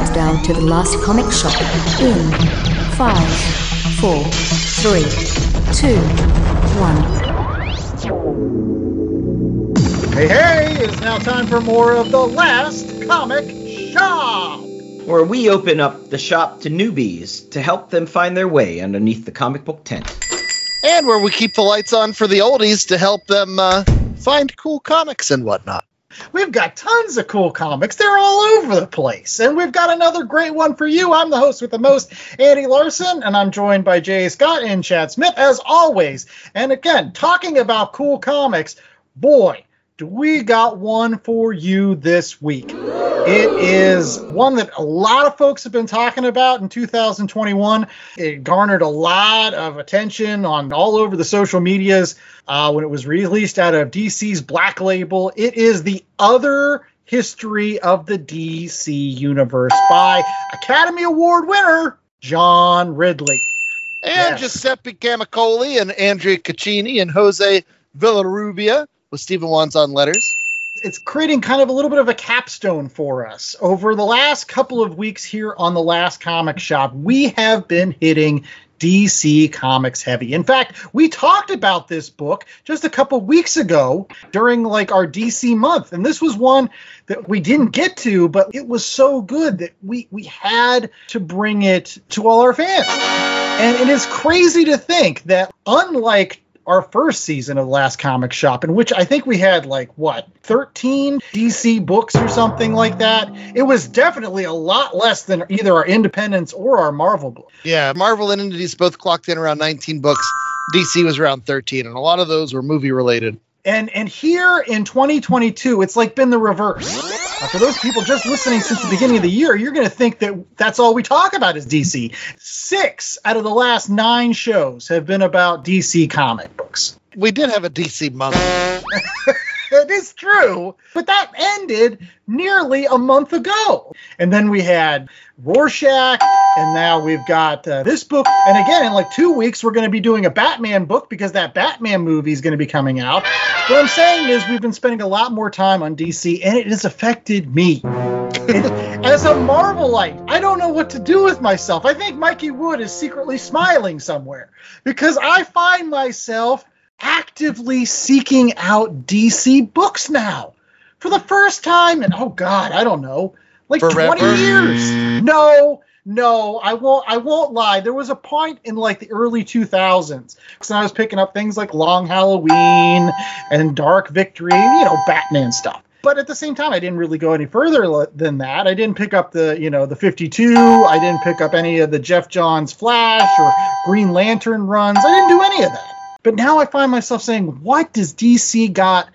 countdown to the last comic shop in five, four, three, two, one. Hey, hey, it's now time for more of the last comic shop. Where we open up the shop to newbies to help them find their way underneath the comic book tent. and where we keep the lights on for the oldies to help them uh, find cool comics and whatnot. We've got tons of cool comics. They're all over the place. And we've got another great one for you. I'm the host with the most, Andy Larson, and I'm joined by Jay Scott and Chad Smith, as always. And again, talking about cool comics, boy, we got one for you this week. It is one that a lot of folks have been talking about in 2021. It garnered a lot of attention on all over the social medias uh, when it was released out of DC's Black Label. It is the other history of the DC universe by Academy Award winner John Ridley. And Yes. Giuseppe Camuncoli and Andrea Caccini and Jose Villarrubia with Stephen Wands on letters. it's creating kind of a little bit of a capstone for us. Over the last couple of weeks here on the Last Comic Shop, we have been hitting DC Comics heavy. In fact, we talked about this book just a couple weeks ago during like our DC month, and this was one that we didn't get to, but it was so good that we we had to bring it to all our fans. And it is crazy to think that unlike our first season of the Last Comic Shop, in which I think we had like what 13 DC books or something like that. It was definitely a lot less than either our Independence or our Marvel book. Yeah, Marvel and Indies both clocked in around 19 books. DC was around 13, and a lot of those were movie related. And and here in 2022, it's like been the reverse. Uh, for those people just listening since the beginning of the year, you're going to think that that's all we talk about is DC. Six out of the last nine shows have been about DC comic books. We did have a DC month. It is true, but that ended nearly a month ago. And then we had Rorschach, and now we've got uh, this book. And again, in like two weeks, we're going to be doing a Batman book because that Batman movie is going to be coming out. What I'm saying is, we've been spending a lot more time on DC, and it has affected me. As a Marvelite, I don't know what to do with myself. I think Mikey Wood is secretly smiling somewhere because I find myself actively seeking out DC books now for the first time in oh god, I don't know, like Forever? 20 years. No, no, I won't I won't lie. There was a point in like the early 2000s when I was picking up things like Long Halloween and Dark Victory, you know, Batman stuff. But at the same time, I didn't really go any further than that. I didn't pick up the, you know, the 52. I didn't pick up any of the Geoff Johns Flash or Green Lantern runs. I didn't do any of that. But now I find myself saying, what does DC got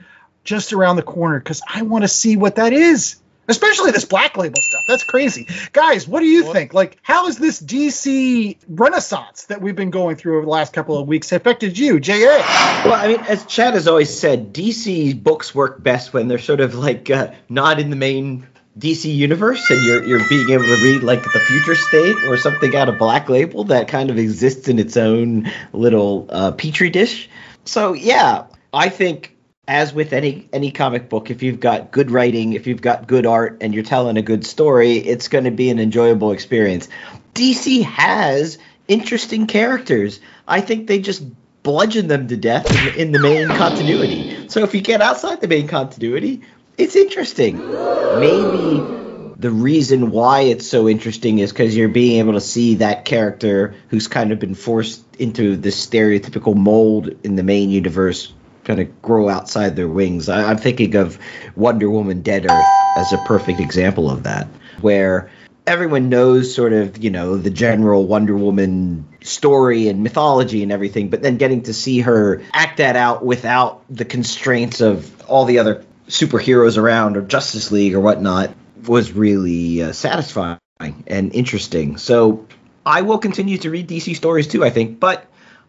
just around the corner? Because I want to see what that is. Especially this black label stuff. That's crazy. Guys, what do you What- think? Like, how has this DC renaissance that we've been going through over the last couple of weeks affected you, J.A.? Well, I mean, as Chad has always said, DC books work best when they're sort of like uh, not in the main DC universe, and you're you're being able to read like the future state or something out of Black Label that kind of exists in its own little uh, petri dish. So yeah, I think as with any any comic book, if you've got good writing, if you've got good art, and you're telling a good story, it's going to be an enjoyable experience. DC has interesting characters. I think they just bludgeon them to death in in the main continuity. So if you get outside the main continuity, it's interesting. Maybe the reason why it's so interesting is because you're being able to see that character who's kind of been forced into this stereotypical mold in the main universe kind of grow outside their wings. I, I'm thinking of Wonder Woman Dead Earth as a perfect example of that, where everyone knows sort of, you know, the general Wonder Woman story and mythology and everything, but then getting to see her act that out without the constraints of all the other superheroes around or Justice League or whatnot was really uh, satisfying and interesting. So I will continue to read DC stories too, I think, but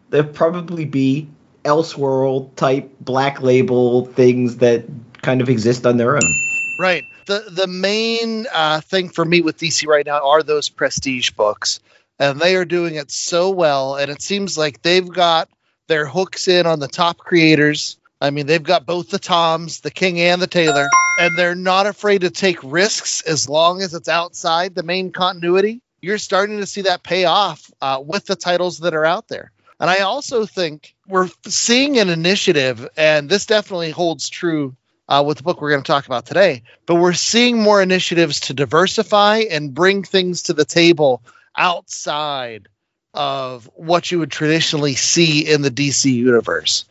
there'll probably be Elseworld type black label things that kind of exist on their own. Right. The the main uh, thing for me with DC right now are those prestige books, and they are doing it so well. And it seems like they've got their hooks in on the top creators I mean, they've got both the Toms, the King and the Taylor, and they're not afraid to take risks as long as it's outside the main continuity. You're starting to see that pay off uh, with the titles that are out there. And I also think we're seeing an initiative, and this definitely holds true uh, with the book we're going to talk about today, but we're seeing more initiatives to diversify and bring things to the table outside of what you would traditionally see in the DC universe.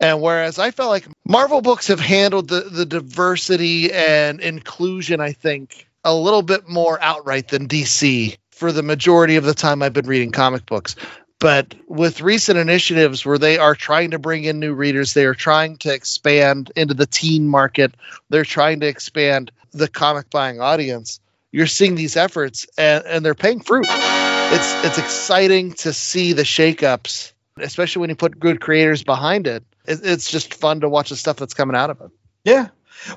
And whereas I felt like Marvel books have handled the, the diversity and inclusion, I think, a little bit more outright than DC for the majority of the time I've been reading comic books. But with recent initiatives where they are trying to bring in new readers, they are trying to expand into the teen market, they're trying to expand the comic buying audience. You're seeing these efforts and, and they're paying fruit. It's it's exciting to see the shakeups, especially when you put good creators behind it it, it's just fun to watch the stuff that's coming out of it. Yeah.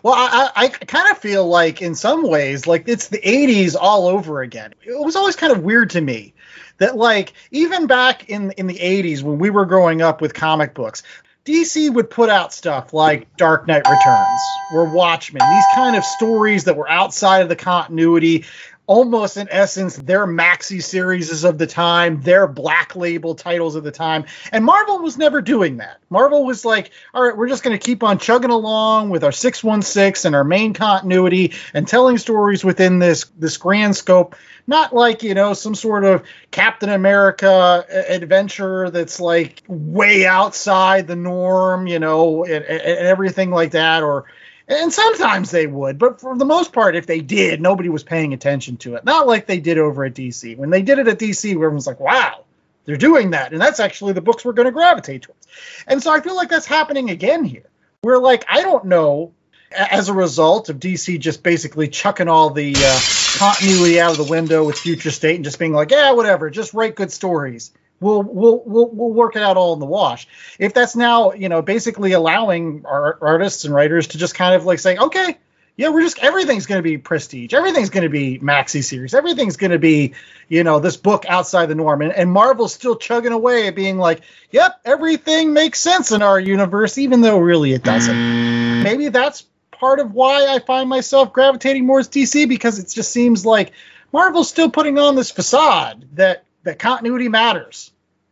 Well, I, I kind of feel like in some ways, like it's the 80s all over again. It was always kind of weird to me that, like, even back in, in the 80s when we were growing up with comic books, DC would put out stuff like Dark Knight Returns or Watchmen, these kind of stories that were outside of the continuity almost in essence their maxi series of the time, their black label titles of the time. And Marvel was never doing that. Marvel was like, all right, we're just going to keep on chugging along with our 616 and our main continuity and telling stories within this this grand scope, not like, you know, some sort of Captain America uh, adventure that's like way outside the norm, you know, and, and everything like that or and sometimes they would, but for the most part, if they did, nobody was paying attention to it. Not like they did over at DC. When they did it at DC, everyone's like, wow, they're doing that. And that's actually the books we're going to gravitate towards. And so I feel like that's happening again here. We're like, I don't know, as a result of DC just basically chucking all the uh, continuity out of the window with Future State and just being like, yeah, whatever, just write good stories we'll we'll we'll we'll work it out all in the wash. If that's now, you know, basically allowing our artists and writers to just kind of like say, okay, yeah, we're just everything's going to be prestige, everything's going to be maxi series, everything's going to be, you know, this book outside the norm, and, and Marvel's still chugging away at being like, yep, everything makes sense in our universe, even though really it doesn't. Maybe that's part of why I find myself gravitating more to DC because it just seems like Marvel's still putting on this facade that that continuity matters,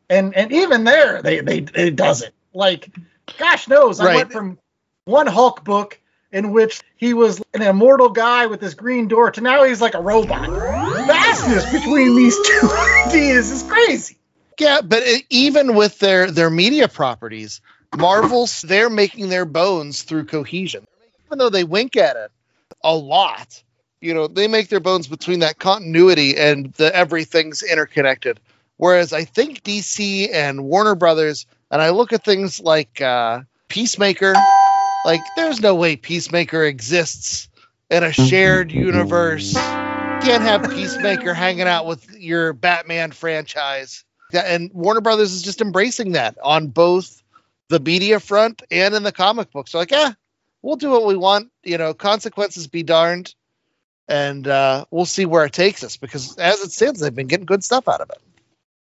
and and even there, they they it doesn't. Like, gosh knows, I went from one Hulk book in which he was an immortal guy with this green door to now he's like a robot. Vastness between these two ideas is crazy. Yeah, but it, even with their their media properties, Marvel's they're making their bones through cohesion. Even though they wink at it a lot, you know they make their bones between that continuity and the everything's interconnected whereas i think dc and warner brothers and i look at things like uh, peacemaker like there's no way peacemaker exists in a shared universe. You can't have peacemaker hanging out with your batman franchise. And warner brothers is just embracing that on both the media front and in the comic books so like yeah we'll do what we want. You know consequences be darned. And uh, we'll see where it takes us because as it stands, they've been getting good stuff out of it.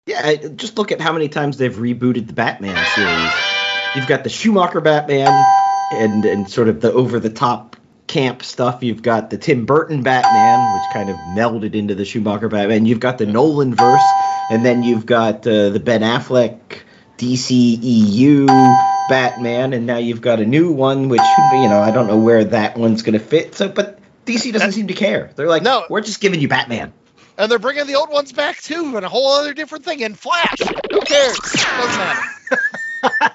Yeah, just look at how many times they've rebooted the Batman series. You've got the Schumacher Batman and and sort of the over the top camp stuff. You've got the Tim Burton Batman, which kind of melded into the Schumacher Batman. You've got the Nolan verse, and then you've got uh, the Ben Affleck DCEU Batman, and now you've got a new one, which you know I don't know where that one's going to fit. So, but DC doesn't seem to care. They're like, no, we're just giving you Batman. And they're bringing the old ones back too, and a whole other different thing in Flash. Who cares? Doesn't matter.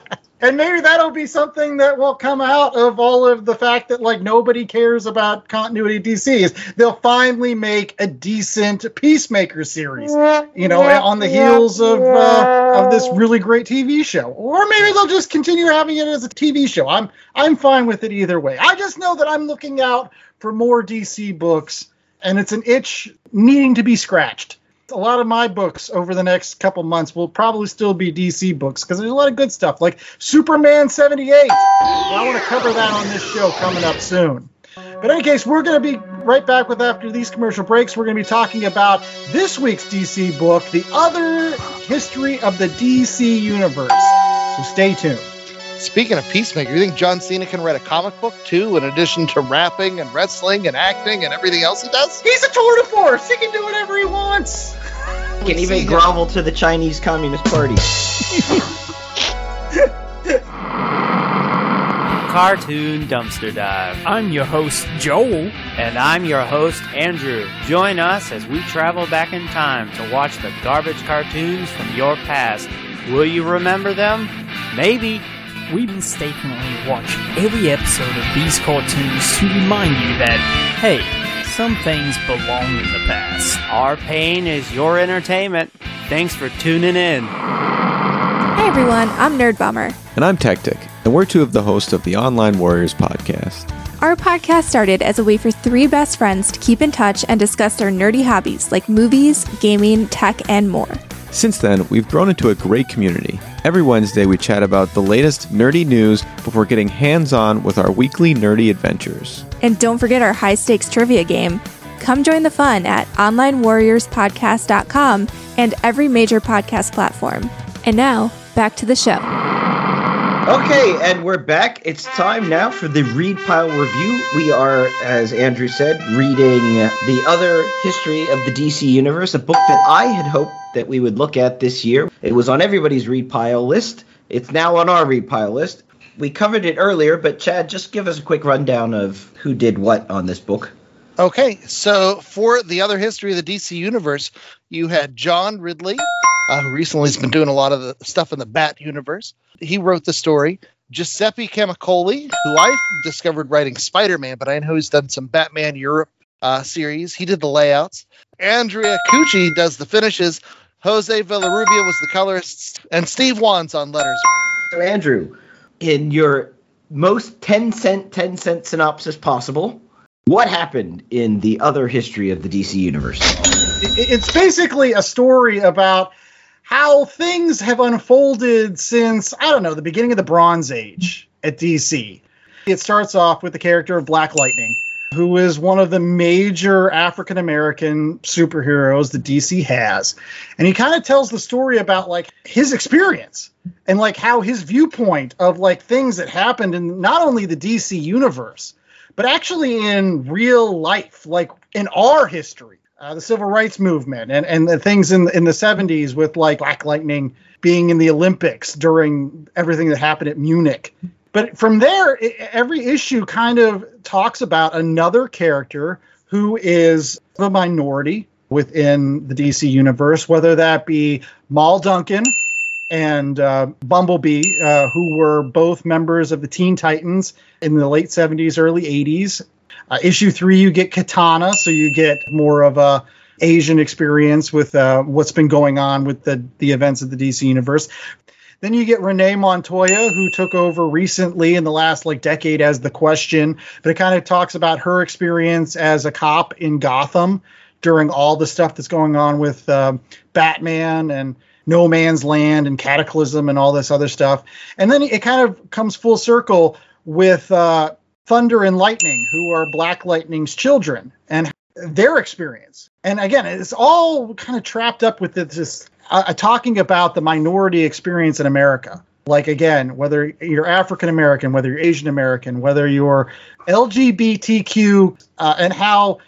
and maybe that'll be something that will come out of all of the fact that like nobody cares about continuity DC is they'll finally make a decent Peacemaker series, you know, on the heels of uh, of this really great TV show, or maybe they'll just continue having it as a TV show. I'm I'm fine with it either way. I just know that I'm looking out for more DC books, and it's an itch needing to be scratched. A lot of my books over the next couple months will probably still be DC books because there's a lot of good stuff like Superman 78. I want to cover that on this show coming up soon. But in any case, we're going to be right back with after these commercial breaks. We're going to be talking about this week's DC book, The Other History of the DC Universe. So stay tuned. Speaking of Peacemaker, you think John Cena can write a comic book too, in addition to rapping and wrestling and acting and everything else he does? He's a tour de force. He can do whatever he wants. He Can even grovel to the Chinese Communist Party. Cartoon Dumpster Dive. I'm your host, Joel. And I'm your host, Andrew. Join us as we travel back in time to watch the garbage cartoons from your past. Will you remember them? Maybe. We mistakenly watch every episode of these cartoons to remind you that, hey, some things belong in the past. Our pain is your entertainment. Thanks for tuning in. Hey everyone, I'm Nerd Bummer. And I'm Tactic, and we're two of the hosts of the Online Warriors podcast. Our podcast started as a way for three best friends to keep in touch and discuss their nerdy hobbies like movies, gaming, tech, and more. Since then, we've grown into a great community. Every Wednesday, we chat about the latest nerdy news before getting hands on with our weekly nerdy adventures. And don't forget our high stakes trivia game. Come join the fun at OnlineWarriorsPodcast.com and every major podcast platform. And now, back to the show. Okay, and we're back. It's time now for the Read Pile review. We are, as Andrew said, reading The Other History of the DC Universe, a book that I had hoped that we would look at this year. It was on everybody's Read Pile list. It's now on our Read Pile list. We covered it earlier, but Chad, just give us a quick rundown of who did what on this book. Okay, so for the other history of the DC universe, you had John Ridley, uh, who recently has been doing a lot of the stuff in the Bat universe. He wrote the story. Giuseppe Camuncoli, who I discovered writing Spider Man, but I know he's done some Batman Europe uh, series. He did the layouts. Andrea Cucchi does the finishes. Jose Villarrubia was the colorist, and Steve Wands on letters. So, Andrew, in your most 10 cent, 10 cent synopsis possible, what happened in the other history of the DC universe? It's basically a story about how things have unfolded since, I don't know, the beginning of the Bronze Age at DC. It starts off with the character of Black Lightning, who is one of the major African American superheroes that DC has. And he kind of tells the story about like his experience and like how his viewpoint of like things that happened in not only the DC universe, but actually in real life, like in our history. Uh, the civil rights movement and, and the things in in the 70s with like Black Lightning being in the Olympics during everything that happened at Munich but from there, it, every issue kind of talks about another character who is a minority within the DC universe, whether that be Mal Duncan and uh, Bumblebee, uh, who were both members of the Teen Titans in the late 70s, early 80s. Uh, issue three, you get Katana, so you get more of a Asian experience with uh, what's been going on with the the events of the DC universe. Then you get Renee Montoya, who took over recently in the last like decade as the Question, but it kind of talks about her experience as a cop in Gotham during all the stuff that's going on with uh, Batman and No Man's Land and Cataclysm and all this other stuff. And then it kind of comes full circle with uh, Thunder and Lightning, who are Black Lightning's children, and their experience. And again, it's all kind of trapped up with this uh, talking about the minority experience in America. Like again, whether you're African American, whether you're Asian American, whether you're LGBTQ, uh, and how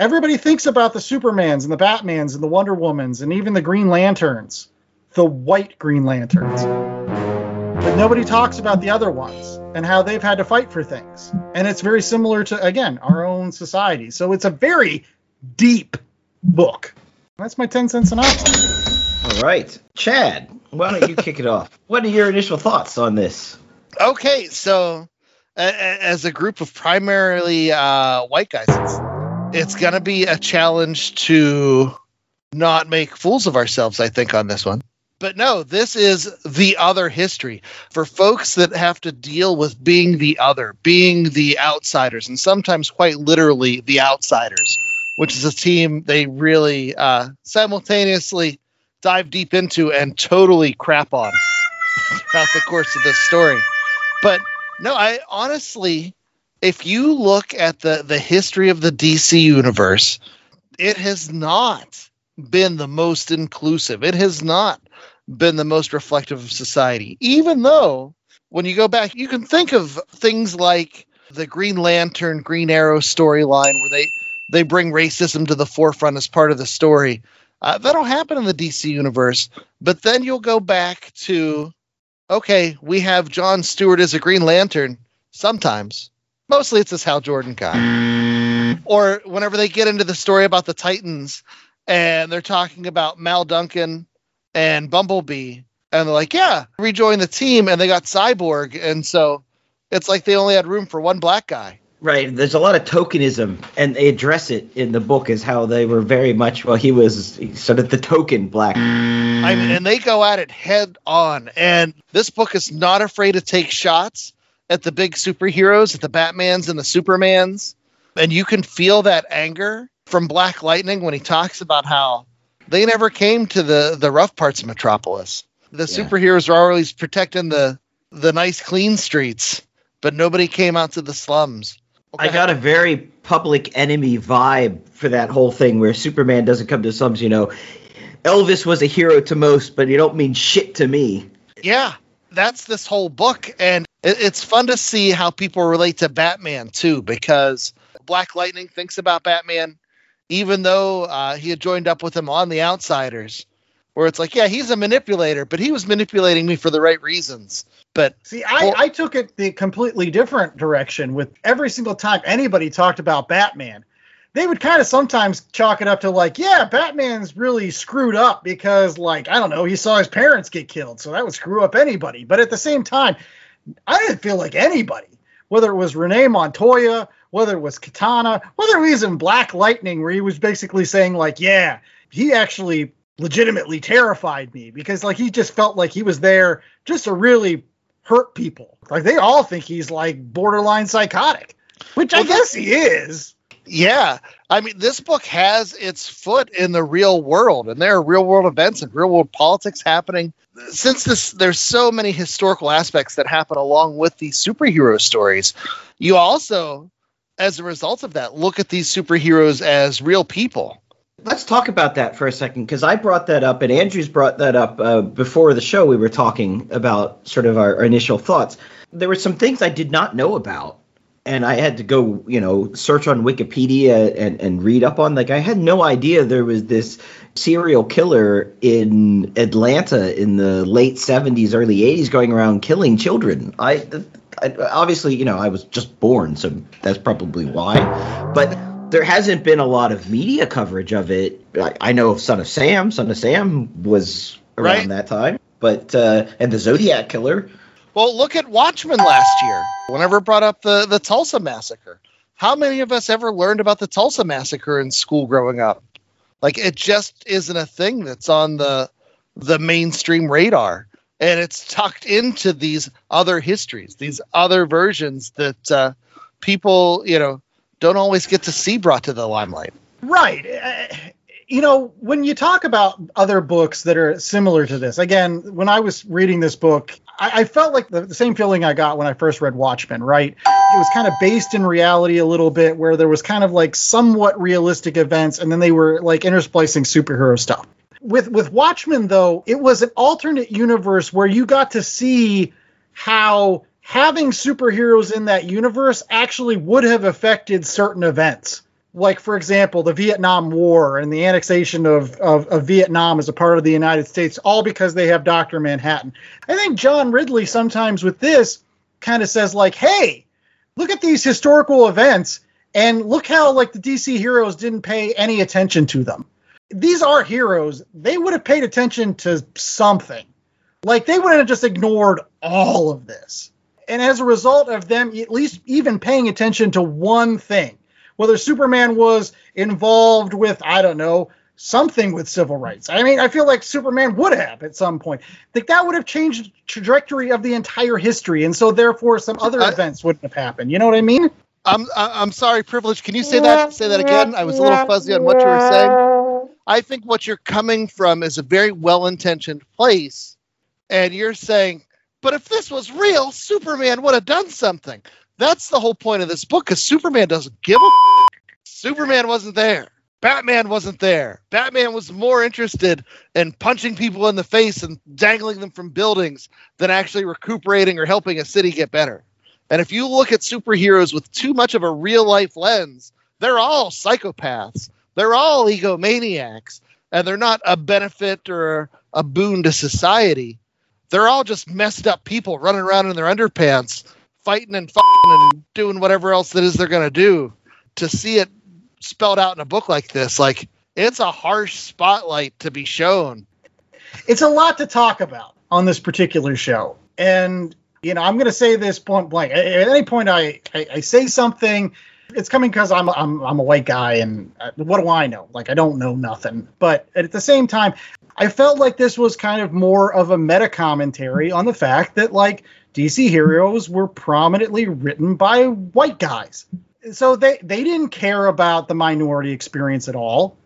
everybody thinks about the Supermans and the Batmans and the Wonder Womans and even the Green Lanterns, the white Green Lanterns. But nobody talks about the other ones and how they've had to fight for things. And it's very similar to, again, our own society. So it's a very deep book. That's my 10 cent synopsis. All right. Chad, why don't you kick it off? What are your initial thoughts on this? Okay, so as a group of primarily uh, white guys, it's, it's going to be a challenge to not make fools of ourselves, I think, on this one. But no, this is the other history for folks that have to deal with being the other, being the outsiders, and sometimes quite literally the outsiders, which is a team they really uh, simultaneously dive deep into and totally crap on throughout the course of this story. But no, I honestly, if you look at the the history of the DC universe, it has not been the most inclusive. It has not been the most reflective of society, even though when you go back, you can think of things like the Green Lantern, Green Arrow storyline where they they bring racism to the forefront as part of the story. Uh, that'll happen in the DC universe, but then you'll go back to okay, we have John Stewart as a Green Lantern sometimes. Mostly it's this Hal Jordan guy. Or whenever they get into the story about the Titans and they're talking about Mal Duncan and Bumblebee, and they're like, yeah, rejoin the team, and they got Cyborg, and so it's like they only had room for one black guy. Right. There's a lot of tokenism, and they address it in the book as how they were very much. Well, he was sort of the token black. Mm. I mean, and they go at it head on. And this book is not afraid to take shots at the big superheroes, at the Batmans and the Supermans. And you can feel that anger from Black Lightning when he talks about how they never came to the, the rough parts of Metropolis. The Yeah. superheroes were always protecting the the nice clean streets, but nobody came out to the slums. I got a very public enemy vibe for that whole thing where Superman doesn't come to slums, you know. Elvis was a hero to most, but you don't mean shit to me. Yeah, that's this whole book, and it's fun to see how people relate to Batman too, because Black Lightning thinks about Batman, even though uh, he had joined up with him on The Outsiders, where it's like, yeah, he's a manipulator, but he was manipulating me for the right reasons. But See, I, I took it the completely different direction with every single time anybody talked about Batman. They would kind of sometimes chalk it up to like, yeah, Batman's really screwed up because, like, I don't know, he saw his parents get killed, so that would screw up anybody. But at the same time, I didn't feel like anybody, whether it was Renee Montoya, whether it was Katana, whether it was in Black Lightning, where he was basically saying, like, yeah, he actually legitimately terrified me because, like, he just felt like he was there just to really hurt people. Like, they all think he's like borderline psychotic, which I guess he is. yeah, I mean, this book has its foot in the real world, and there are real world events and real world politics happening. Since this, there's so many historical aspects that happen along with these superhero stories. You also, as a result of that, look at these superheroes as real people. Let's talk about that for a second because I brought that up and Andrews brought that up uh, before the show. We were talking about sort of our, our initial thoughts. There were some things I did not know about, and I had to go, you know, search on Wikipedia and, and read up on. Like I had no idea there was this serial killer in Atlanta in the late '70s, early '80s, going around killing children. I, I obviously, you know, I was just born, so that's probably why. But there hasn't been a lot of media coverage of it. I, I know of Son of Sam. Son of Sam was around Right. that time, but uh, and the Zodiac Killer. Well, look at Watchmen last year. Whenever it brought up the, the Tulsa massacre, how many of us ever learned about the Tulsa massacre in school growing up? Like it just isn't a thing that's on the the mainstream radar, and it's tucked into these other histories, these other versions that uh, people, you know, don't always get to see brought to the limelight. Right. Uh, You know, when you talk about other books that are similar to this, again, when I was reading this book, I, I felt like the, the same feeling I got when I first read Watchmen, right? It was kind of based in reality a little bit, where there was kind of like somewhat realistic events, and then they were like intersplicing superhero stuff. With with Watchmen, though, it was an alternate universe where you got to see how having superheroes in that universe actually would have affected certain events. Like for example the vietnam war and the annexation of, of, of vietnam as a part of the united states all because they have dr manhattan. I think john ridley sometimes with this kind of says like hey look at these historical events and look how like the dc heroes didn't pay any attention to them. These are heroes. They would have paid attention to something. Like they wouldn't have just ignored all of this and as a result of them at least even paying attention to one thing whether Superman was involved with, I don't know, something with civil rights. I mean, I feel like Superman would have at some point. Like that would have changed the trajectory of the entire history, and so therefore some other I- events wouldn't have happened. You know what I mean? I'm I'm sorry, privilege. Can you say that? Say that again. I was a little fuzzy on what you were saying. I think what you're coming from is a very well-intentioned place, and you're saying, but if this was real, Superman would have done something. That's the whole point of this book, because Superman doesn't give a. F- Superman wasn't there. Batman wasn't there. Batman was more interested in punching people in the face and dangling them from buildings than actually recuperating or helping a city get better. And if you look at superheroes with too much of a real life lens, they're all psychopaths. They're all egomaniacs. And they're not a benefit or a boon to society. They're all just messed up people running around in their underpants, fighting and fucking and doing whatever else that is they're going to do. To see it spelled out in a book like this, like it's a harsh spotlight to be shown. It's a lot to talk about on this particular show. And, you know, I'm going to say this point blank. At any point I, I, I say something, it's coming because I'm, I'm, I'm a white guy and uh, what do I know? Like, I don't know nothing. But at the same time, I felt like this was kind of more of a meta commentary on the fact that, like, DC heroes were prominently written by white guys. So they they didn't care about the minority experience at all.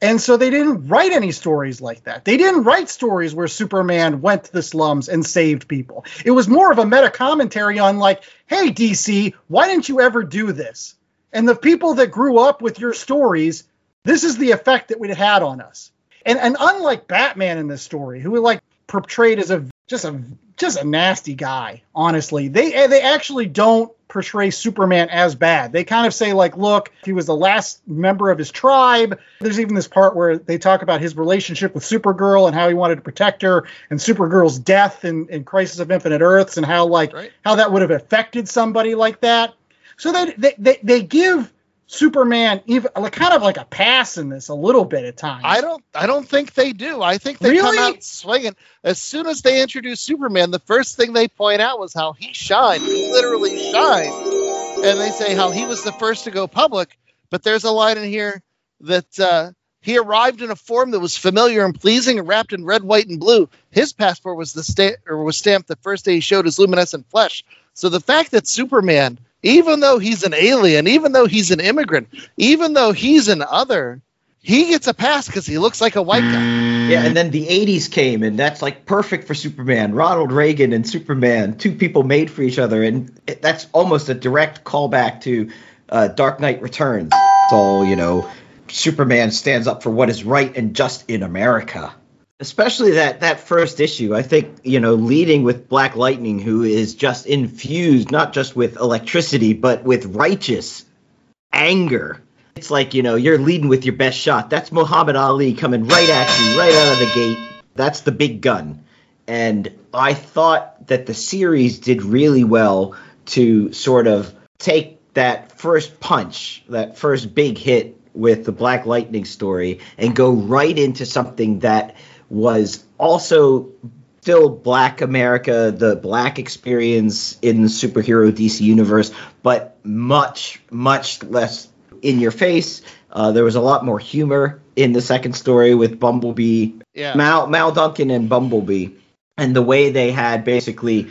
And so they didn't write any stories like that. They didn't write stories where superman went to the slums and saved people. It was more of a meta commentary on like hey dc why didn't you ever do this? And the people that grew up with your stories this is the effect that it had on us and and unlike batman in this story who like portrayed as a just a just a nasty guy honestly they they actually don't portray Superman as bad. They kind of say, like, look, he was the last member of his tribe. There's even this part where they talk about his relationship with Supergirl and how he wanted to protect her, and Supergirl's death in, in Crisis of Infinite Earths, and how like right. how that would have affected somebody like that. So they they they, they give Superman even like kind of like a pass in this a little bit at times. I don't I don't think they do. I think they really? come out swinging. As soon as they introduce Superman, the first thing they point out was how he shined. He literally shined. And they say how he was the first to go public. But there's a line in here that uh, he arrived in a form that was familiar and pleasing and wrapped in red, white, and blue. His passport was the sta- or was stamped the first day he showed his luminescent flesh. So the fact that Superman even though he's an alien, even though he's an immigrant, even though he's an other, he gets a pass because he looks like a white guy. Yeah, and then the 80s came, and that's like perfect for Superman. Ronald Reagan and Superman, two people made for each other, and that's almost a direct callback to uh, Dark Knight Returns. So, you know, Superman stands up for what is right and just in America especially that that first issue i think you know leading with black lightning who is just infused not just with electricity but with righteous anger. It's like you know you're leading with your best shot. That's muhammad ali coming right at you right out of the gate. That's the big gun. And i thought that the series did really well to sort of take that first punch that first big hit with the black lightning story and go right into something that was also still black America, the black experience in the superhero DC universe, but much, much less in your face. Uh, there was a lot more humor in the second story with Bumblebee, yeah. Mal, Mal Duncan, and Bumblebee, and the way they had basically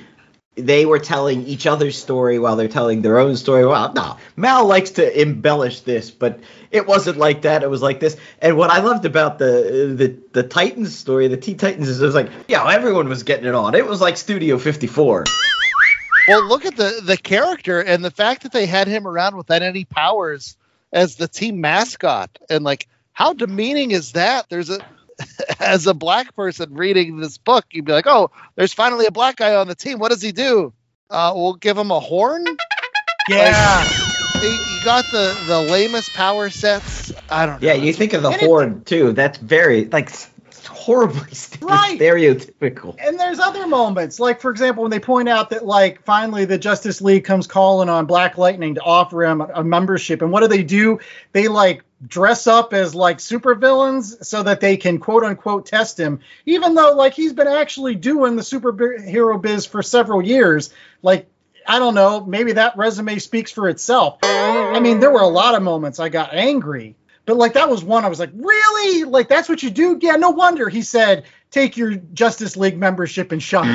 they were telling each other's story while they're telling their own story. Well, no, Mal likes to embellish this, but it wasn't like that. It was like this. And what I loved about the the the Titans story, the T Titans, is it was like, yeah, everyone was getting it on. It was like Studio 54. Well, look at the the character and the fact that they had him around without any Powers as the team mascot, and like how demeaning is that? There's a as a black person reading this book, you'd be like, "Oh, there's finally a black guy on the team. What does he do? Uh, we'll give him a horn." Yeah. Like, you got the the lamest power sets. I don't know. Yeah, you think of the horde too. That's very like horribly right. stereotypical. And there's other moments, like for example, when they point out that like finally the Justice League comes calling on Black Lightning to offer him a membership, and what do they do? They like dress up as like supervillains so that they can quote unquote test him, even though like he's been actually doing the superhero biz for several years. Like I don't know, maybe that resume speaks for itself. I mean, there were a lot of moments I got angry, but like that was one I was like, really? Like that's what you do? Yeah, no wonder he said take your Justice League membership and shut.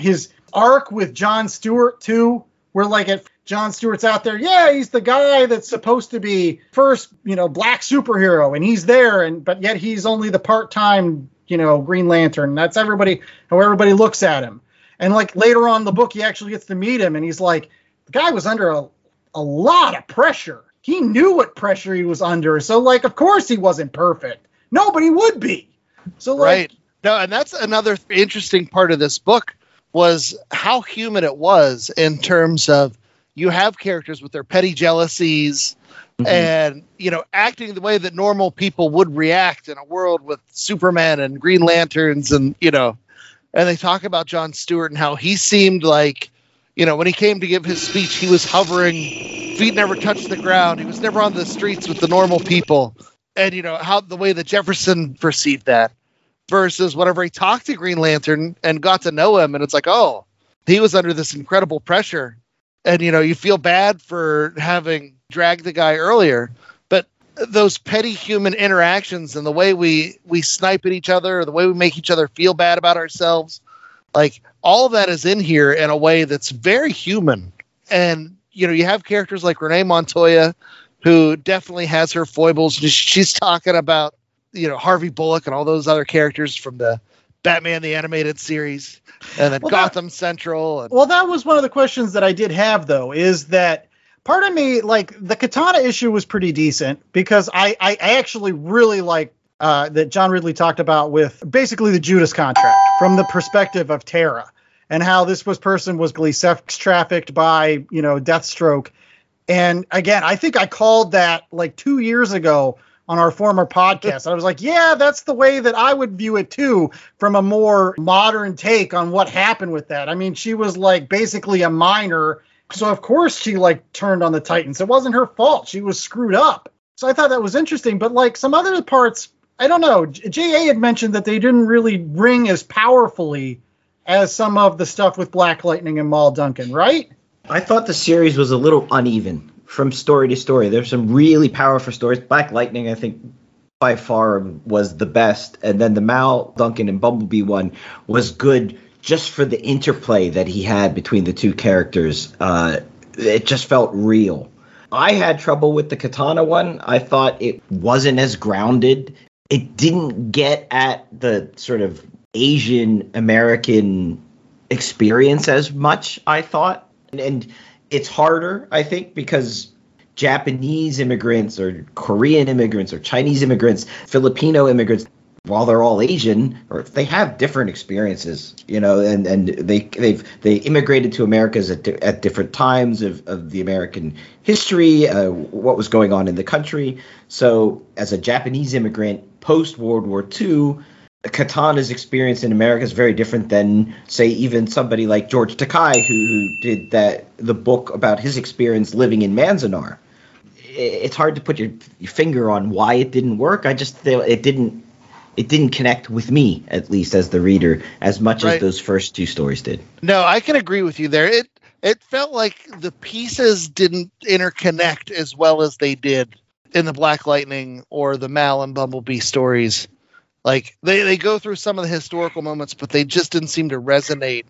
His arc with John Stewart too, where like at John Stewart's out there. Yeah, he's the guy that's supposed to be first, you know, black superhero, and he's there, and but yet he's only the part-time, you know, Green Lantern. That's everybody how everybody looks at him. And like later on in the book, he actually gets to meet him, and he's like, the guy was under a, a lot of pressure he knew what pressure he was under. So like, of course he wasn't perfect. Nobody would be. So like, right. No, and that's another interesting part of this book was how human it was in terms of you have characters with their petty jealousies mm-hmm. and you know acting the way that normal people would react in a world with Superman and Green Lanterns and you know and they talk about John Stewart and how he seemed like you know when he came to give his speech he was hovering feet never touched the ground he was never on the streets with the normal people and you know how the way that Jefferson perceived that versus whenever he talked to Green Lantern and got to know him and it's like oh he was under this incredible pressure and you know you feel bad for having dragged the guy earlier but those petty human interactions and the way we we snipe at each other or the way we make each other feel bad about ourselves like all of that is in here in a way that's very human. And you know you have characters like renee montoya who definitely has her foibles. She's talking about you know harvey bullock and all those other characters from the batman the animated series and then Well, that- gotham central and Well, that was one of the questions that I did have, though, is that part of me, like, the katana issue was pretty decent because I, I, I actually really like uh, that John Ridley talked about with basically the Judas contract from the perspective of Tara and how this was person was glee sex trafficked by, you know, Deathstroke. And again, I think I called that like two years ago on our former podcast. I was like, yeah, that's the way that I would view it too, from a more modern take on what happened with that. I mean, she was like basically a minor. So of course she like turned on the Titans. It wasn't her fault. She was screwed up. So I thought that was interesting. But like some other parts, I don't know. J.A. had mentioned that they didn't really ring as powerfully as some of the stuff with Black Lightning and Mal Duncan, right? I thought the series was a little uneven from story to story. There's some really powerful stories. Black Lightning, I think, by far was the best, and then the Mal Duncan and Bumblebee one was good just for the interplay that he had between the two characters. Uh, it just felt real. I had trouble with the Katana one. I thought it wasn't as grounded. It didn't get at the sort of Asian American experience as much, I thought. And, and it's harder, I think, because Japanese immigrants or Korean immigrants or Chinese immigrants, Filipino immigrants, while they're all Asian, or they have different experiences, you know, and, and they they've they immigrated to Americas at, at different times of, of the American history, uh, what was going on in the country. So, as a Japanese immigrant post World War II, Katana's experience in America is very different than, say, even somebody like George Takei, who, who did that the book about his experience living in Manzanar. It's hard to put your, your finger on why it didn't work. I just feel it didn't it didn't connect with me, at least as the reader, as much Right. as those first two stories did. No, I can agree with you there. It it felt like the pieces didn't interconnect as well as they did in the Black Lightning or the Mal and Bumblebee stories. Like they, they go through some of the historical moments, but they just didn't seem to resonate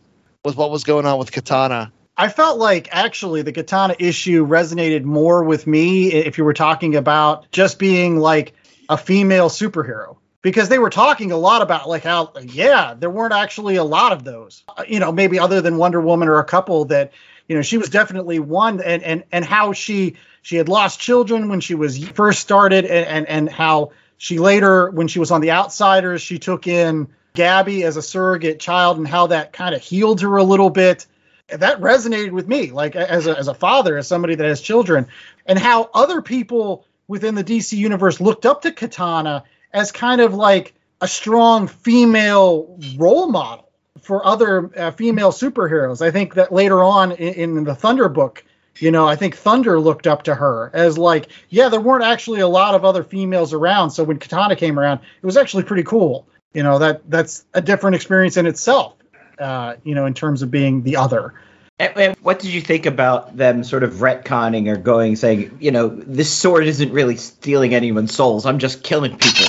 with what was going on with Katana. I felt like actually the katana issue resonated more with me if you were talking about just being like a female superhero because they were talking a lot about like how yeah there weren't actually a lot of those Uh, you know maybe other than Wonder Woman or a couple that you know she was definitely one and and and how she she had lost children when she was first started and and, and how she later when she was on the outsiders she took in Gabby as a surrogate child and how that kind of healed her a little bit. That resonated with me like as a, as a father as somebody that has children and how other people within the dc universe looked up to katana as kind of like a strong female role model for other uh, female superheroes. I think that later on in, in the thunder book you know i think thunder looked up to her as like yeah there weren't actually a lot of other females around so when katana came around it was actually pretty cool you know that that's a different experience in itself uh, you know, in terms of being the other. And, and what did you think about them sort of retconning or going saying, you know, this sword isn't really stealing anyone's souls. I'm just killing people.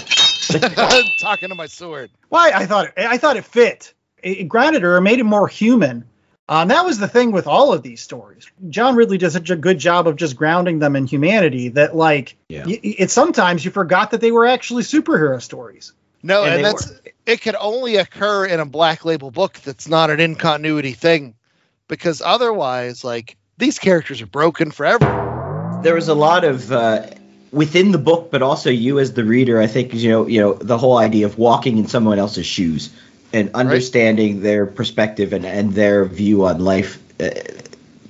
Talking to my sword. Why I thought it, I thought it fit. It, it grounded her, made it more human. Um, that was the thing with all of these stories. John Ridley does such a good job of just grounding them in humanity that, like, Yeah. y- y- it's sometimes you forgot that they were actually superhero stories. No, And and, they that's it could only occur in a black label book that's not an in continuity thing. Because otherwise, like these characters are broken forever. there was a lot of uh, within the book, but also you as the reader. I think you know, you know, the whole idea of walking in someone else's shoes and understanding their perspective and, and their view on life. Uh,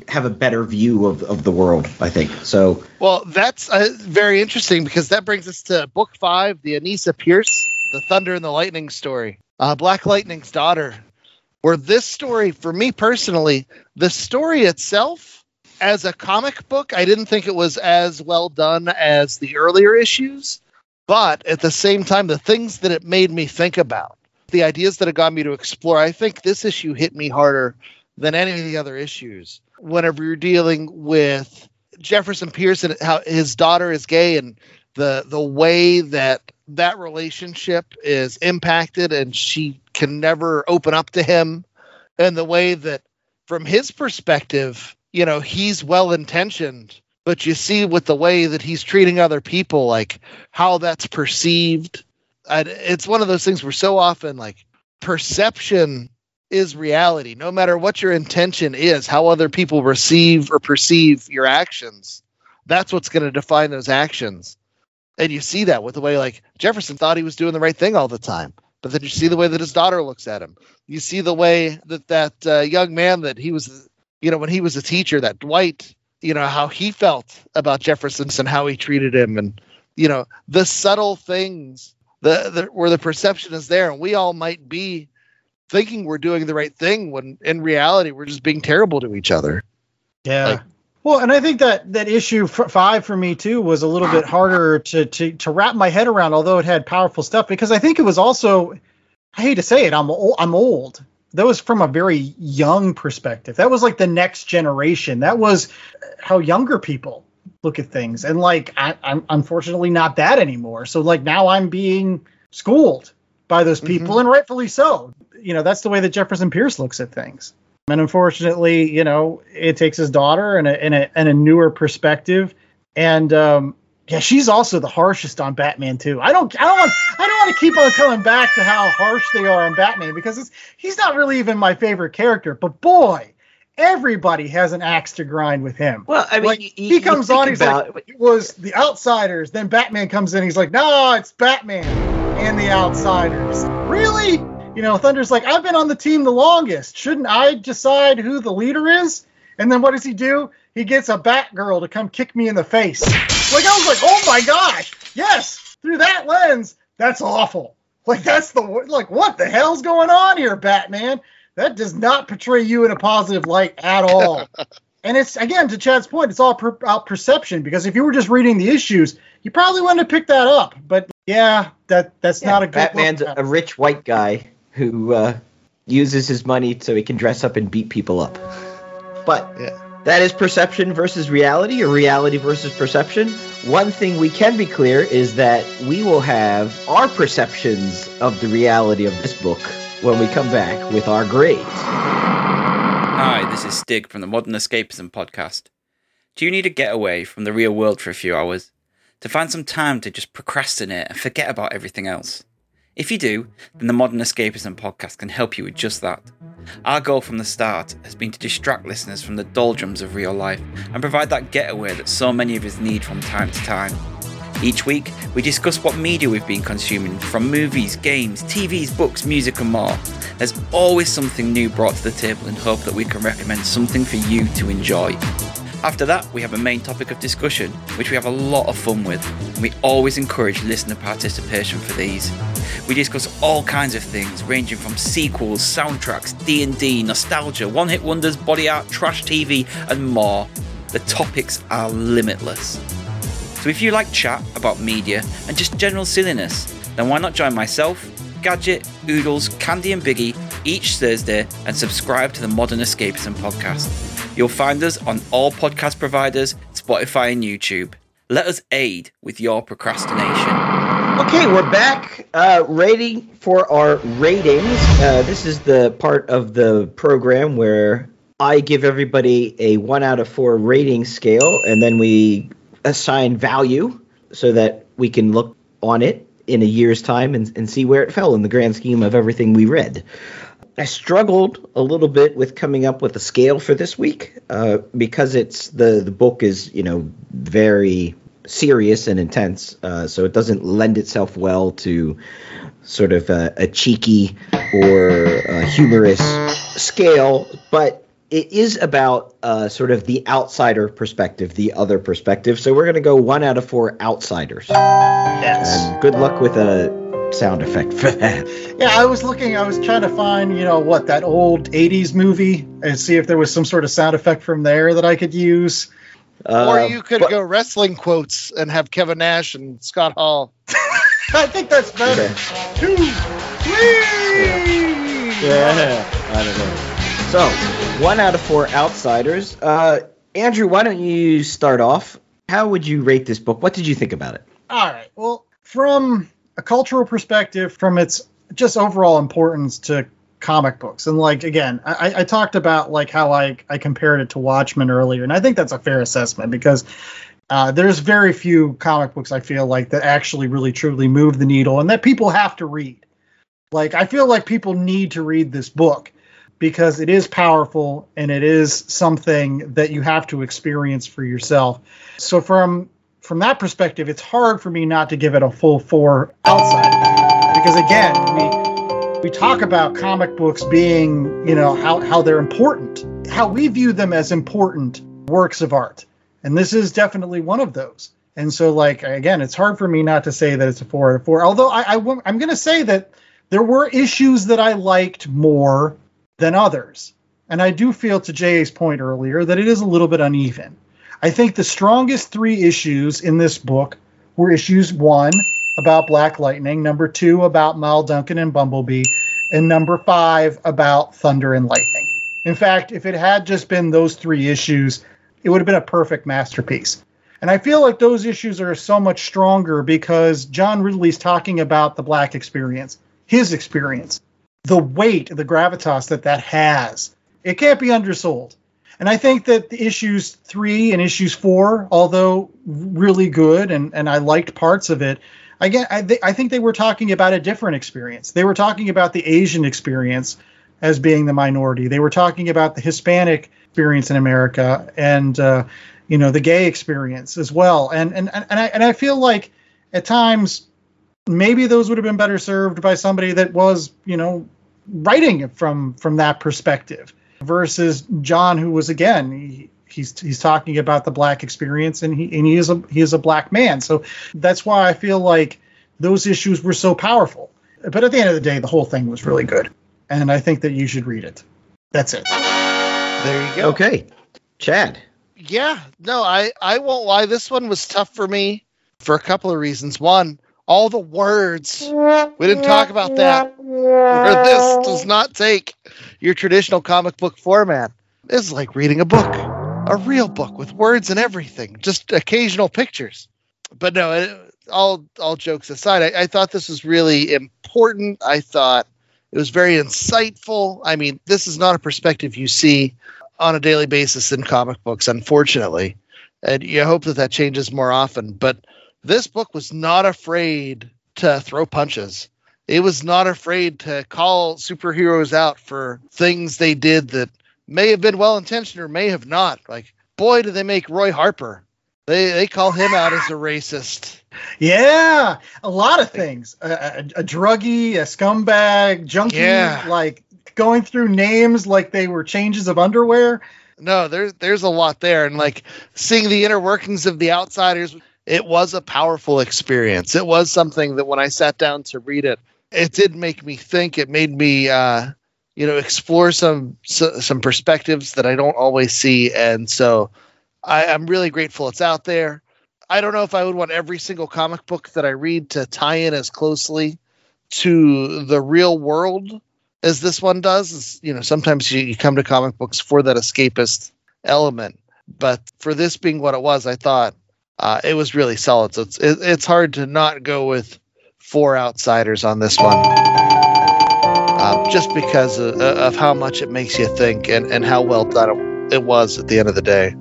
have a better view of, of the world, I think. So, Well, that's uh, very interesting because that brings us to book five, the Anissa Pierce, the Thunder and the Lightning story, uh, Black Lightning's daughter. Where this story, for me personally, the story itself, as a comic book, I didn't think it was as well done as the earlier issues. But at the same time, the things that it made me think about, the ideas that it got me to explore, I think this issue hit me harder than any of the other issues. Whenever you're dealing with Jefferson Pierce and how his daughter is gay and the the way that that relationship is impacted and she can never open up to him and the way that from his perspective you know he's well intentioned but you see with the way that he's treating other people like how that's perceived it's one of those things where so often like perception is reality. No matter what your intention is how other people receive or perceive your actions that's what's going to define those actions. And you see that with the way like jefferson thought he was doing the right thing all the time. But then you see the way that his daughter looks at him. You see the way that that uh, young man that he was you know when he was a teacher that dwight you know how he felt about jefferson's and how he treated him and you know the subtle things the, the where the perception is there and we all might be thinking we're doing the right thing when in reality we're just being terrible to each other Yeah. Like- well, and I think that that issue f- five for me too was a little bit harder to to to wrap my head around, although it had powerful stuff. Because I think it was also, I hate to say it, I'm old, I'm old. That was from a very young perspective. That was like the next generation. That was how younger people look at things. And like I, I'm unfortunately not that anymore. So like now I'm being schooled by those people, and rightfully so. You know, that's the way that Jefferson Pierce looks at things. And unfortunately, you know, it takes his daughter and a, and a, and a newer perspective. And um, yeah, she's also the harshest on Batman too. I don't, I don't want, I don't want to keep on coming back to how harsh they are on Batman because it's he's not really even my favorite character. But boy, everybody has an axe to grind with him. well, I mean, Like, you- he comes on, he's about- like, it was the Outsiders. Then Batman comes in, he's like, no, it's Batman and the Outsiders. Really? You know, Thunder's like, I've been on the team the longest. Shouldn't I decide who the leader is? And then what does he do? He gets a Batgirl to come kick me in the face. Like I was like, oh my gosh, yes. Through that lens, that's awful. Like that's the like, what the hell's going on here, Batman? That does not portray you in a positive light at all. And it's again to Chad's point, it's all per, about perception because if you were just reading the issues, you probably wouldn't have picked that up. But yeah, that that's Yeah, not a good Batman's look. a rich white guy who uh, uses his money so he can dress up and beat people up. But Yeah. that is perception versus reality, or reality versus perception. One thing we can be clear is that we will have our perceptions of the reality of this book when we come back with our grades. Hi, this is Stig from the Modern Escapism podcast. Do you need a getaway from the real world for a few hours? To find some time to just procrastinate and forget about everything else? If you do, then the Modern Escapism podcast can help you with just that. Our goal from the start has been to distract listeners from the doldrums of real life and provide that getaway that so many of us need from time to time. Each week, we discuss what media we've been consuming from movies, games, TVs, books, music, and more. There's always something new brought to the table in hope that we can recommend something for you to enjoy. After that, we have a main topic of discussion, which we have a lot of fun with, and we always encourage listener participation for these. We discuss all kinds of things, ranging from sequels, soundtracks, D&D, nostalgia, one-hit wonders, body art, trash TV, and more. The topics are limitless. So if you like chat about media and just general silliness, then why not join myself, Gadget, Oodles, Candy and Biggie each Thursday and subscribe to the Modern Escapism podcast. You'll find us on all podcast providers, Spotify and YouTube. Let us aid with your procrastination. Okay, we're back. Uh, rating for our ratings. Uh, this is the part of the program where I give everybody a one out of four rating scale, and then we assign value so that we can look on it in a year's time and, and see where it fell in the grand scheme of everything we read. I struggled a little bit with coming up with a scale for this week uh, because it's the the book is you know very serious and intense, uh, so it doesn't lend itself well to sort of a, a cheeky or a humorous scale, but it is about uh, sort of the outsider perspective, the other perspective. So we're going to go one out of four outsiders. Yes. And good luck with a sound effect for that. Yeah, I was looking. I was trying to find, you know, what that old '80s movie and see if there was some sort of sound effect from there that I could use. or Uh, you could but- go wrestling quotes and have Kevin Nash and Scott Hall. I think that's better. Okay. Two, three. Yeah, I don't know. So, one out of four outsiders. Uh, Andrew, why don't you start off? How would you rate this book? What did you think about it? All right. Well, from a cultural perspective, from its just overall importance to comic books, and like again, I, I talked about like how I I compared it to Watchmen earlier, and I think that's a fair assessment because uh, there's very few comic books I feel like that actually really truly move the needle and that people have to read. Like I feel like people need to read this book because it is powerful and it is something that you have to experience for yourself. So from from that perspective, it's hard for me not to give it a full four outside because again, we we talk about comic books being, you know, how how they're important, how we view them as important works of art, and this is definitely one of those. And so, like again, it's hard for me not to say that it's a four out of four. Although I, I I'm going to say that there were issues that I liked more than others, and I do feel to Jay's point earlier that it is a little bit uneven. I think the strongest three issues in this book were issues one about Black Lightning, number two about Mal Duncan and Bumblebee, and number five about Thunder and Lightning. In fact, if it had just been those three issues, it would have been a perfect masterpiece. And I feel like those issues are so much stronger because John Ridley's talking about the black experience, his experience, the weight, of the gravitas that that has. It can't be undersold. And I think that the issues three and issues four, although really good, and, and I liked parts of it, again, I, th- I think they were talking about a different experience. They were talking about the Asian experience as being the minority. They were talking about the Hispanic experience in America and uh, you know the gay experience as well. And and and I and I feel like at times maybe those would have been better served by somebody that was you know writing it from from that perspective versus John, who was again he, he's he's talking about the black experience and he and he is a he is a black man. So that's why I feel like those issues were so powerful. But at the end of the day, the whole thing was really good, and I think that you should read it. That's it. There you go. Okay, Chad. Yeah, no, I I won't lie. This one was tough for me for a couple of reasons. One, all the words. We didn't talk about that. Where this does not take your traditional comic book format. This is like reading a book, a real book with words and everything, just occasional pictures. But no, it, all all jokes aside, I, I thought this was really important. I thought it was very insightful. I mean, this is not a perspective you see on a daily basis in comic books, unfortunately. And you hope that that changes more often. But this book was not afraid to throw punches. It was not afraid to call superheroes out for things they did that may have been well intentioned or may have not. Like, boy, do they make Roy Harper. They they call him out as a racist. Yeah, a lot of things. A, a, a druggie, a scumbag, junkie, Yeah. like going through names like they were changes of underwear. No, there's there's a lot there, and like seeing the inner workings of the outsiders, it was a powerful experience. It was something that when I sat down to read it, it did make me think. It made me, uh, you know, explore some so, some perspectives that I don't always see, and so I, I'm really grateful it's out there. I don't know if I would want every single comic book that I read to tie in as closely to the real world as this one does. Is, you know, sometimes you, you come to comic books for that escapist element, but for this being what it was, I thought uh, it was really solid. So it's it, it's hard to not go with four outsiders on this one, uh, just because of, of how much it makes you think and and how well done it, it was at the end of the day.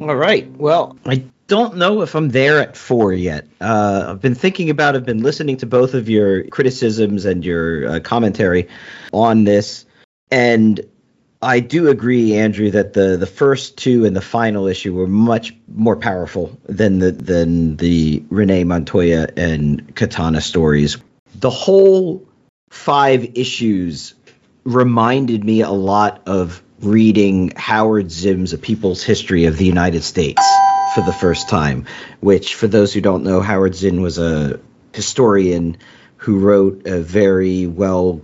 All right. Well, I don't know if I'm there at four yet. Uh, I've been thinking about, I've been listening to both of your criticisms and your uh, commentary on this. And I do agree, Andrew, that the the first two and the final issue were much more powerful than the than the Renee Montoya and Katana stories. The whole five issues reminded me a lot of reading Howard Zinn's A People's History of the United States for the first time, which, for those who don't know, Howard Zinn was a historian who wrote a very well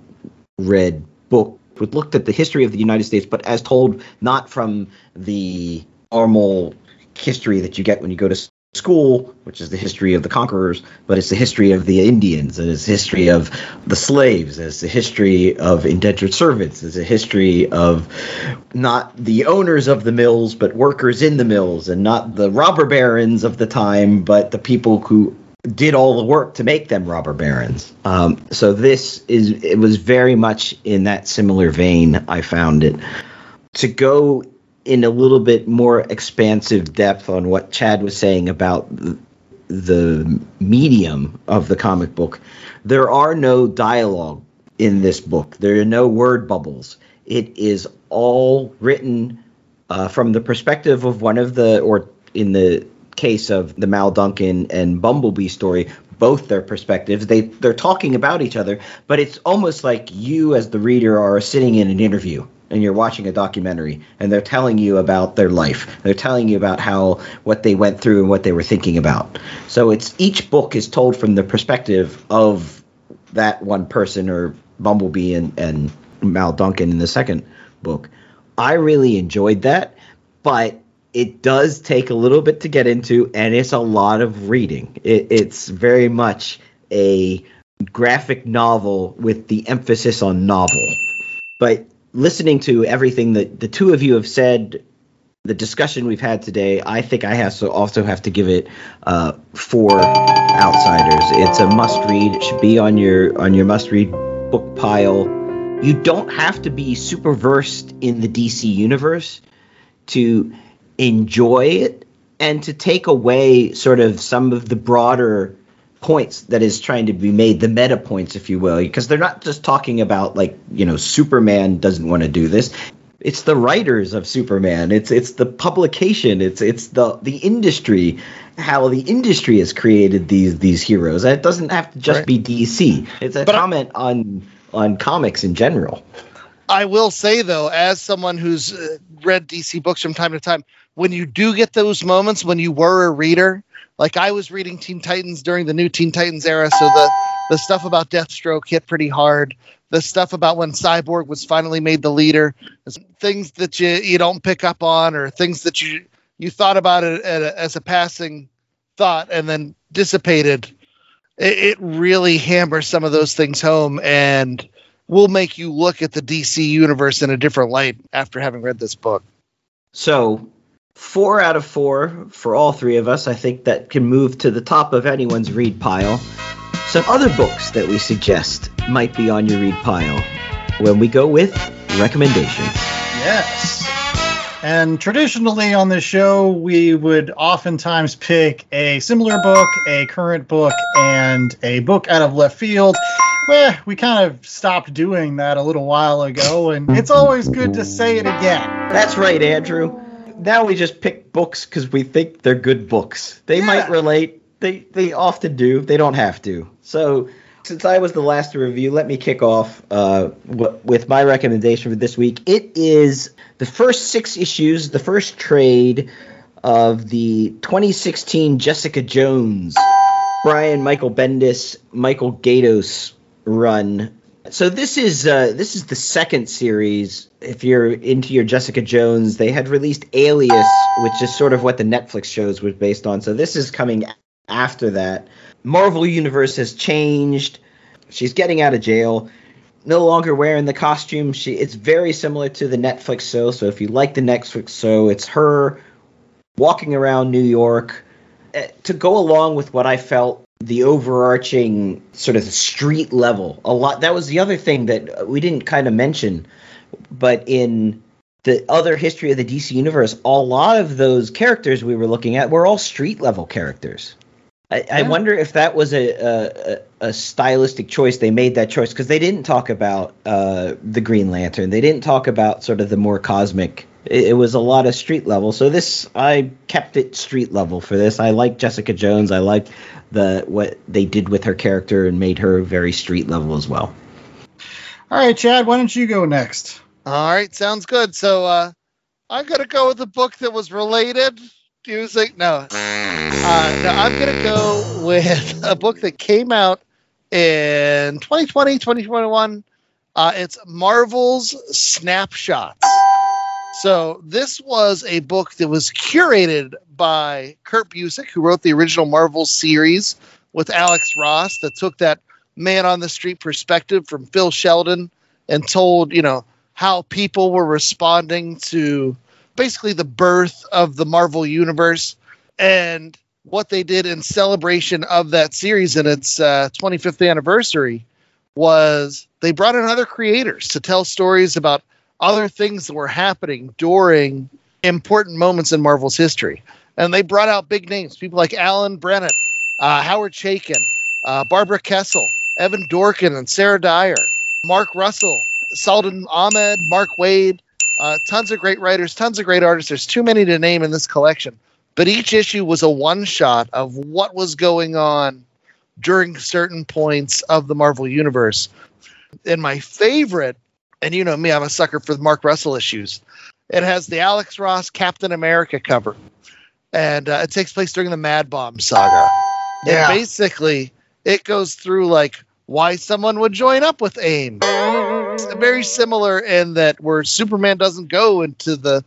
read book looked at the history of the United States, but as told not from the normal history that you get when you go to school, which is the history of the conquerors, but it's the history of the Indians, and it's the history of the slaves, it's the history of indentured servants, it's a history of not the owners of the mills, but workers in the mills, and not the robber barons of the time, but the people who did all the work to make them robber barons. Um, so this is it was very much in that similar vein. I found it to go in a little bit more expansive depth on what Chad was saying about the, medium of the comic book. There are no dialogue in this book. There are no word bubbles. It is all written uh, from the perspective of one of the, or in the case of the Mal Duncan and Bumblebee story, both their perspectives. They they're talking about each other, but it's almost like you as the reader are sitting in an interview and you're watching a documentary and they're telling you about their life. They're telling you about how what they went through and what they were thinking about. So it's each book is told from the perspective of that one person or Bumblebee and, and Mal Duncan in the second book. I really enjoyed that, but it does take a little bit to get into, and it's a lot of reading. It, it's very much a graphic novel with the emphasis on novel. But listening to everything that the two of you have said, the discussion we've had today, I think I have to also have to give it uh, four outsiders. It's a must read. It should be on your on your must read book pile. You don't have to be super versed in the DC universe to enjoy it and to take away sort of some of the broader points that is trying to be made the meta points if you will because they're not just talking about like you know superman doesn't want to do this. It's the writers of superman. It's it's the publication. It's it's the the industry how the industry has created these these heroes. It doesn't have to just right. be dc it's a but comment I, on on comics in general. I will say though as someone who's uh, read dc books from time to time when you do get those moments when you were a reader, like I was reading Teen Titans during the new Teen Titans era, so the the stuff about Deathstroke hit pretty hard. The stuff about when Cyborg was finally made the leader, things that you you don't pick up on, or things that you you thought about it as a passing thought and then dissipated. It, it really hammers some of those things home and will make you look at the DC universe in a different light after having read this book. So, four out of four for all three of us. I think that can move to the top of anyone's read pile. Some other books that we suggest might be on your read pile when we go with recommendations. Yes. And traditionally on this show, we would oftentimes pick a similar book, a current book, and a book out of left field. Well, we kind of stopped doing that a little while ago, and it's always good to say it again. That's right, Andrew now we just pick books because we think they're good books. They yeah. might relate. They they often do. They don't have to. So since I was the last to review, let me kick off uh, w- with my recommendation for this week. It is the first six issues, the first trade of the 2016 Jessica Jones, Brian Michael Bendis, Michael Gaydos run so this is uh, this is the second series. If you're into your Jessica Jones, they had released Alias, which is sort of what the Netflix shows was based on. So this is coming after that. Marvel Universe has changed. She's getting out of jail. No longer wearing the costume. She it's very similar to the Netflix show. So if you like the Netflix show, it's her walking around New York uh, to go along with what I felt the overarching sort of street level a lot that was the other thing that we didn't kind of mention but in the other history of the DC universe a lot of those characters we were looking at were all street level characters I, I wonder if that was a, a, a- a stylistic choice. They made that choice because they didn't talk about uh, the Green Lantern. They didn't talk about sort of the more cosmic. It, it was a lot of street level. So this, I kept it street level for this. I like Jessica Jones. I like the what they did with her character and made her very street level as well. All right, Chad, why don't you go next? All right, sounds good. So uh, I'm gonna go with a book that was related. Music, no. Uh, no, I'm gonna go with a book that came out in 2020, 2021. Uh, it's Marvel's Snapshots. So this was a book that was curated by Kurt Busiek, who wrote the original Marvel series with Alex Ross, that took that man on the street perspective from Phil Sheldon and told, you know, how people were responding to basically the birth of the Marvel universe and what they did in celebration of that series and its uh, 25th anniversary was they brought in other creators to tell stories about other things that were happening during important moments in Marvel's history. And they brought out big names, people like Alan Brennert, uh, Howard Chaykin, uh, Barbara Kesel, Evan Dorkin, and Sarah Dyer, Mark Russell, Saladin Ahmed, Mark Waid, uh, tons of great writers, tons of great artists. There's too many to name in this collection. But each issue was a one shot of what was going on during certain points of the Marvel Universe. And my favorite, and you know me, I'm a sucker for the Mark Russell issues. It has the Alex Ross Captain America cover, and uh, it takes place during the Mad Bomb saga. Yeah. And basically, it goes through like why someone would join up with AIM. It's very similar in that where Superman doesn't go into the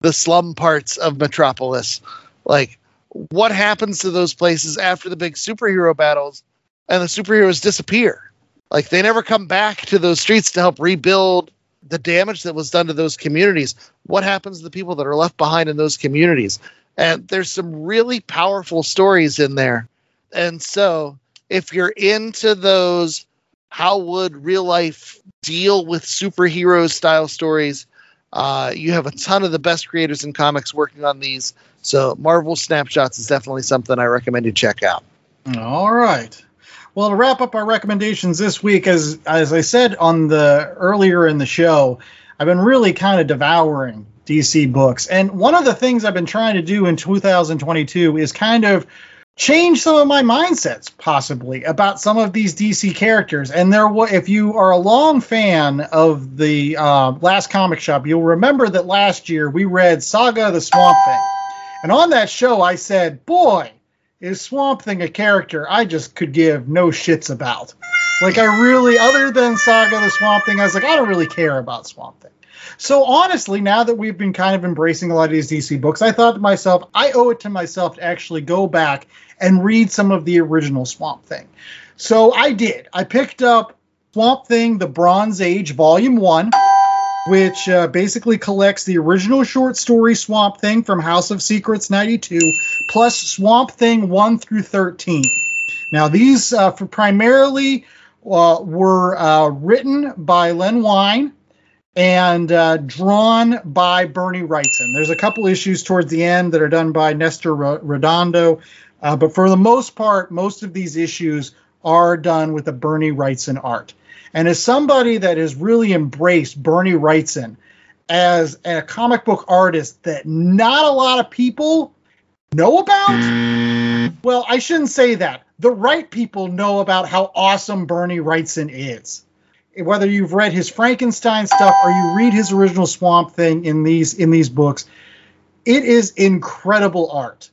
the slum parts of Metropolis. Like, what happens to those places after the big superhero battles and the superheroes disappear? Like, they never come back to those streets to help rebuild the damage that was done to those communities. What happens to the people that are left behind in those communities? And there's some really powerful stories in there. And so, if you're into those, how would real life deal with superhero style stories? Uh, you have a ton of the best creators in comics working on these. So Marvel Snapshots is definitely something I recommend you check out. All right. Well, to wrap up our recommendations this week, as as I said on the earlier in the show, I've been really kind of devouring DC books, and one of the things I've been trying to do in 2022 is kind of change some of my mindsets, possibly about some of these DC characters. And there, if you are a long fan of the uh, last comic shop, you'll remember that last year we read Saga the Swamp Thing, and on that show I said, "Boy." Is Swamp Thing a character I just could give no shits about. Like I really, other than Saga the Swamp Thing, I was like, I don't really care about Swamp Thing. So honestly, now that we've been kind of embracing a lot of these DC books, I thought to myself, I owe it to myself to actually go back and read some of the original Swamp Thing. So I did. I picked up Swamp Thing: The Bronze Age, Volume One which uh, basically collects the original short story Swamp Thing from House of Secrets 92, plus Swamp Thing 1 through 13. Now, these uh, for primarily uh, were uh, written by Len Wein and uh, drawn by Bernie Wrightson. There's a couple issues towards the end that are done by Nestor Redondo, uh, but for the most part, most of these issues are done with the Bernie Wrightson art. And as somebody that has really embraced Bernie Wrightson as a comic book artist that not a lot of people know about, mm. well, I shouldn't say that. The right people know about how awesome Bernie Wrightson is. Whether you've read his Frankenstein stuff or you read his original Swamp Thing in these in these books, it is incredible art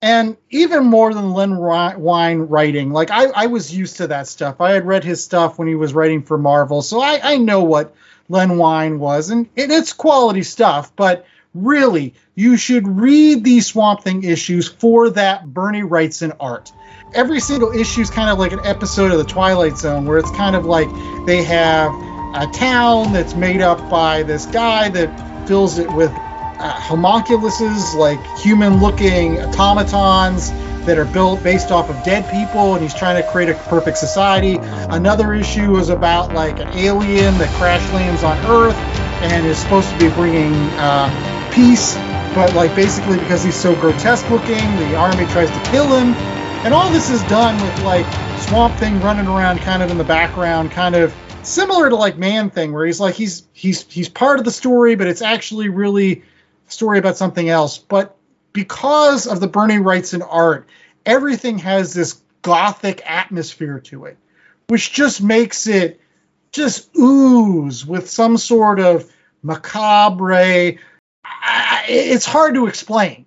and even more than Len Wein writing, like I, I was used to that stuff. I had read his stuff when he was writing for Marvel, so I, I know what Len Wein was, and it, it's quality stuff. But really, you should read these Swamp Thing issues for that Bernie Wrightson art. Every single issue is kind of like an episode of the Twilight Zone, where it's kind of like they have a town that's made up by this guy that fills it with uh, homunculuses, like human looking automatons that are built based off of dead people, and he's trying to create a perfect society. Another issue is about like an alien that crash lands on Earth and is supposed to be bringing uh, peace, but like basically because he's so grotesque looking, the army tries to kill him. And all this is done with like Swamp Thing running around kind of in the background, kind of similar to like Man Thing, where he's like he's he's he's part of the story, but it's actually really a story about something else. But because of the Bernie Wrightson art, everything has this gothic atmosphere to it, which just makes it just ooze with some sort of macabre. It's hard to explain,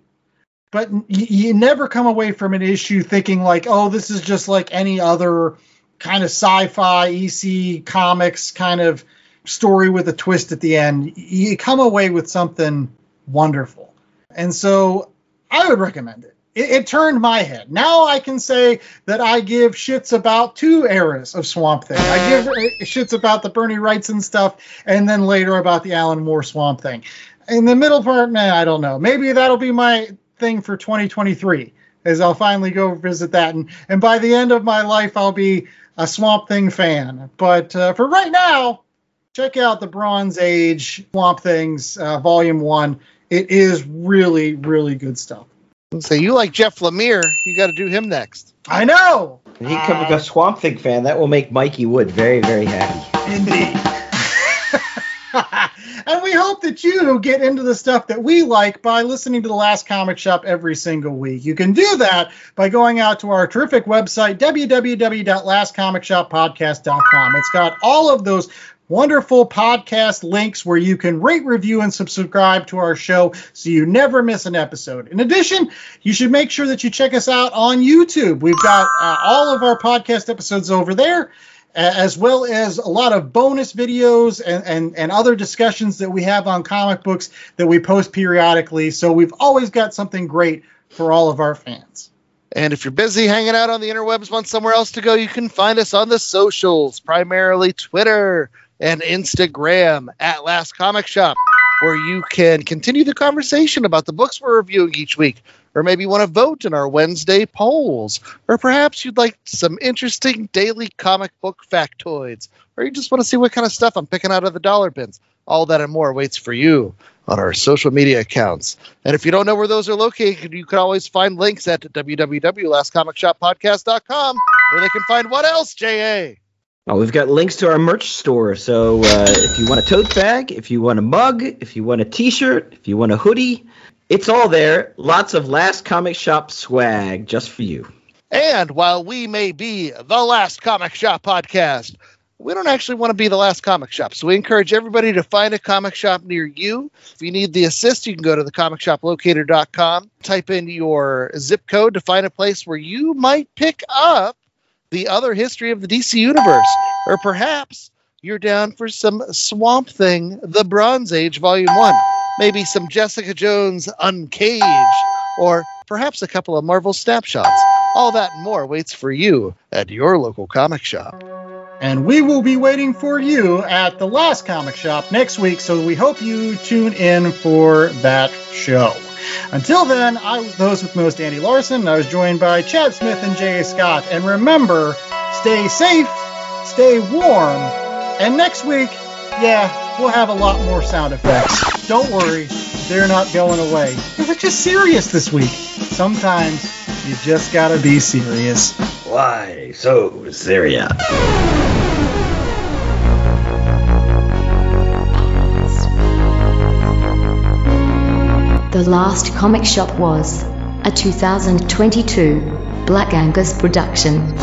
but you, never come away from an issue thinking like, oh, this is just like any other kind of sci-fi EC comics kind of story with a twist at the end. You come away with something wonderful, and so I would recommend it. It, it turned my head. Now I can say that I give shits about two eras of Swamp Thing. I give uh, shits about the Bernie Wrightson stuff, and then later about the Alan Moore Swamp Thing. In the middle part, nah, I don't know. Maybe that'll be my thing for 2023, as I'll finally go visit that, and and by the end of my life, I'll be a Swamp Thing fan. But uh, for right now, check out the Bronze Age Swamp Things uh, Volume One. It is really, really good stuff. So you like Jeff Lemire? You got to do him next. I know. When he becomes a Swamp Thing fan, that will make Mikey Wood very, very happy. Indeed. Hope that you get into the stuff that we like by listening to the Last Comic Shop every single week. You can do that by going out to our terrific website, www.lastcomicshoppodcast.com. It's got all of those wonderful podcast links where you can rate, review, and subscribe to our show so you never miss an episode. In addition, you should make sure that you check us out on YouTube. We've got uh, all of our podcast episodes over there. As well as a lot of bonus videos and, and, and other discussions that we have on comic books that we post periodically. So we've always got something great for all of our fans. And if you're busy hanging out on the interwebs, want somewhere else to go, you can find us on the socials, primarily Twitter, and Instagram at Last Comic Shop, where you can continue the conversation about the books we're reviewing each week. Or maybe you want to vote in our Wednesday polls. Or perhaps you'd like some interesting daily comic book factoids. Or you just want to see what kind of stuff I'm picking out of the dollar bins. All that and more waits for you on our social media accounts. And if you don't know where those are located, you can always find links at www.lastcomicshoppodcast.com where they can find what else, J.A.? Oh, we've got links to our merch store. So uh, if you want a tote bag, if you want a mug, if you want a T-shirt, if you want a hoodie, it's all there. Lots of Last Comic Shop swag just for you. And while we may be the last comic shop podcast, we don't actually want to be the last comic shop. So we encourage everybody to find a comic shop near you. If you need the assist, you can go to thecomicshoplocator.com, type in your zip code to find a place where you might pick up the other history of the DC universe. Or perhaps you're down for some Swamp Thing, The Bronze Age, Volume 1. Maybe some Jessica Jones Uncaged, or perhaps a couple of Marvel snapshots. All that and more waits for you at your local comic shop. And we will be waiting for you at the last comic shop next week, so we hope you tune in for that show. Until then, I was the host with most, Andy Larson, I was joined by Chad Smith and J.A. Scott. And remember, stay safe, stay warm, and next week, yeah, we'll have a lot more sound effects. Don't worry, they're not going away. We're just serious this week. Sometimes you just gotta be serious. Why so serious? The Last Comic Shop was a 2022 Black Angus production.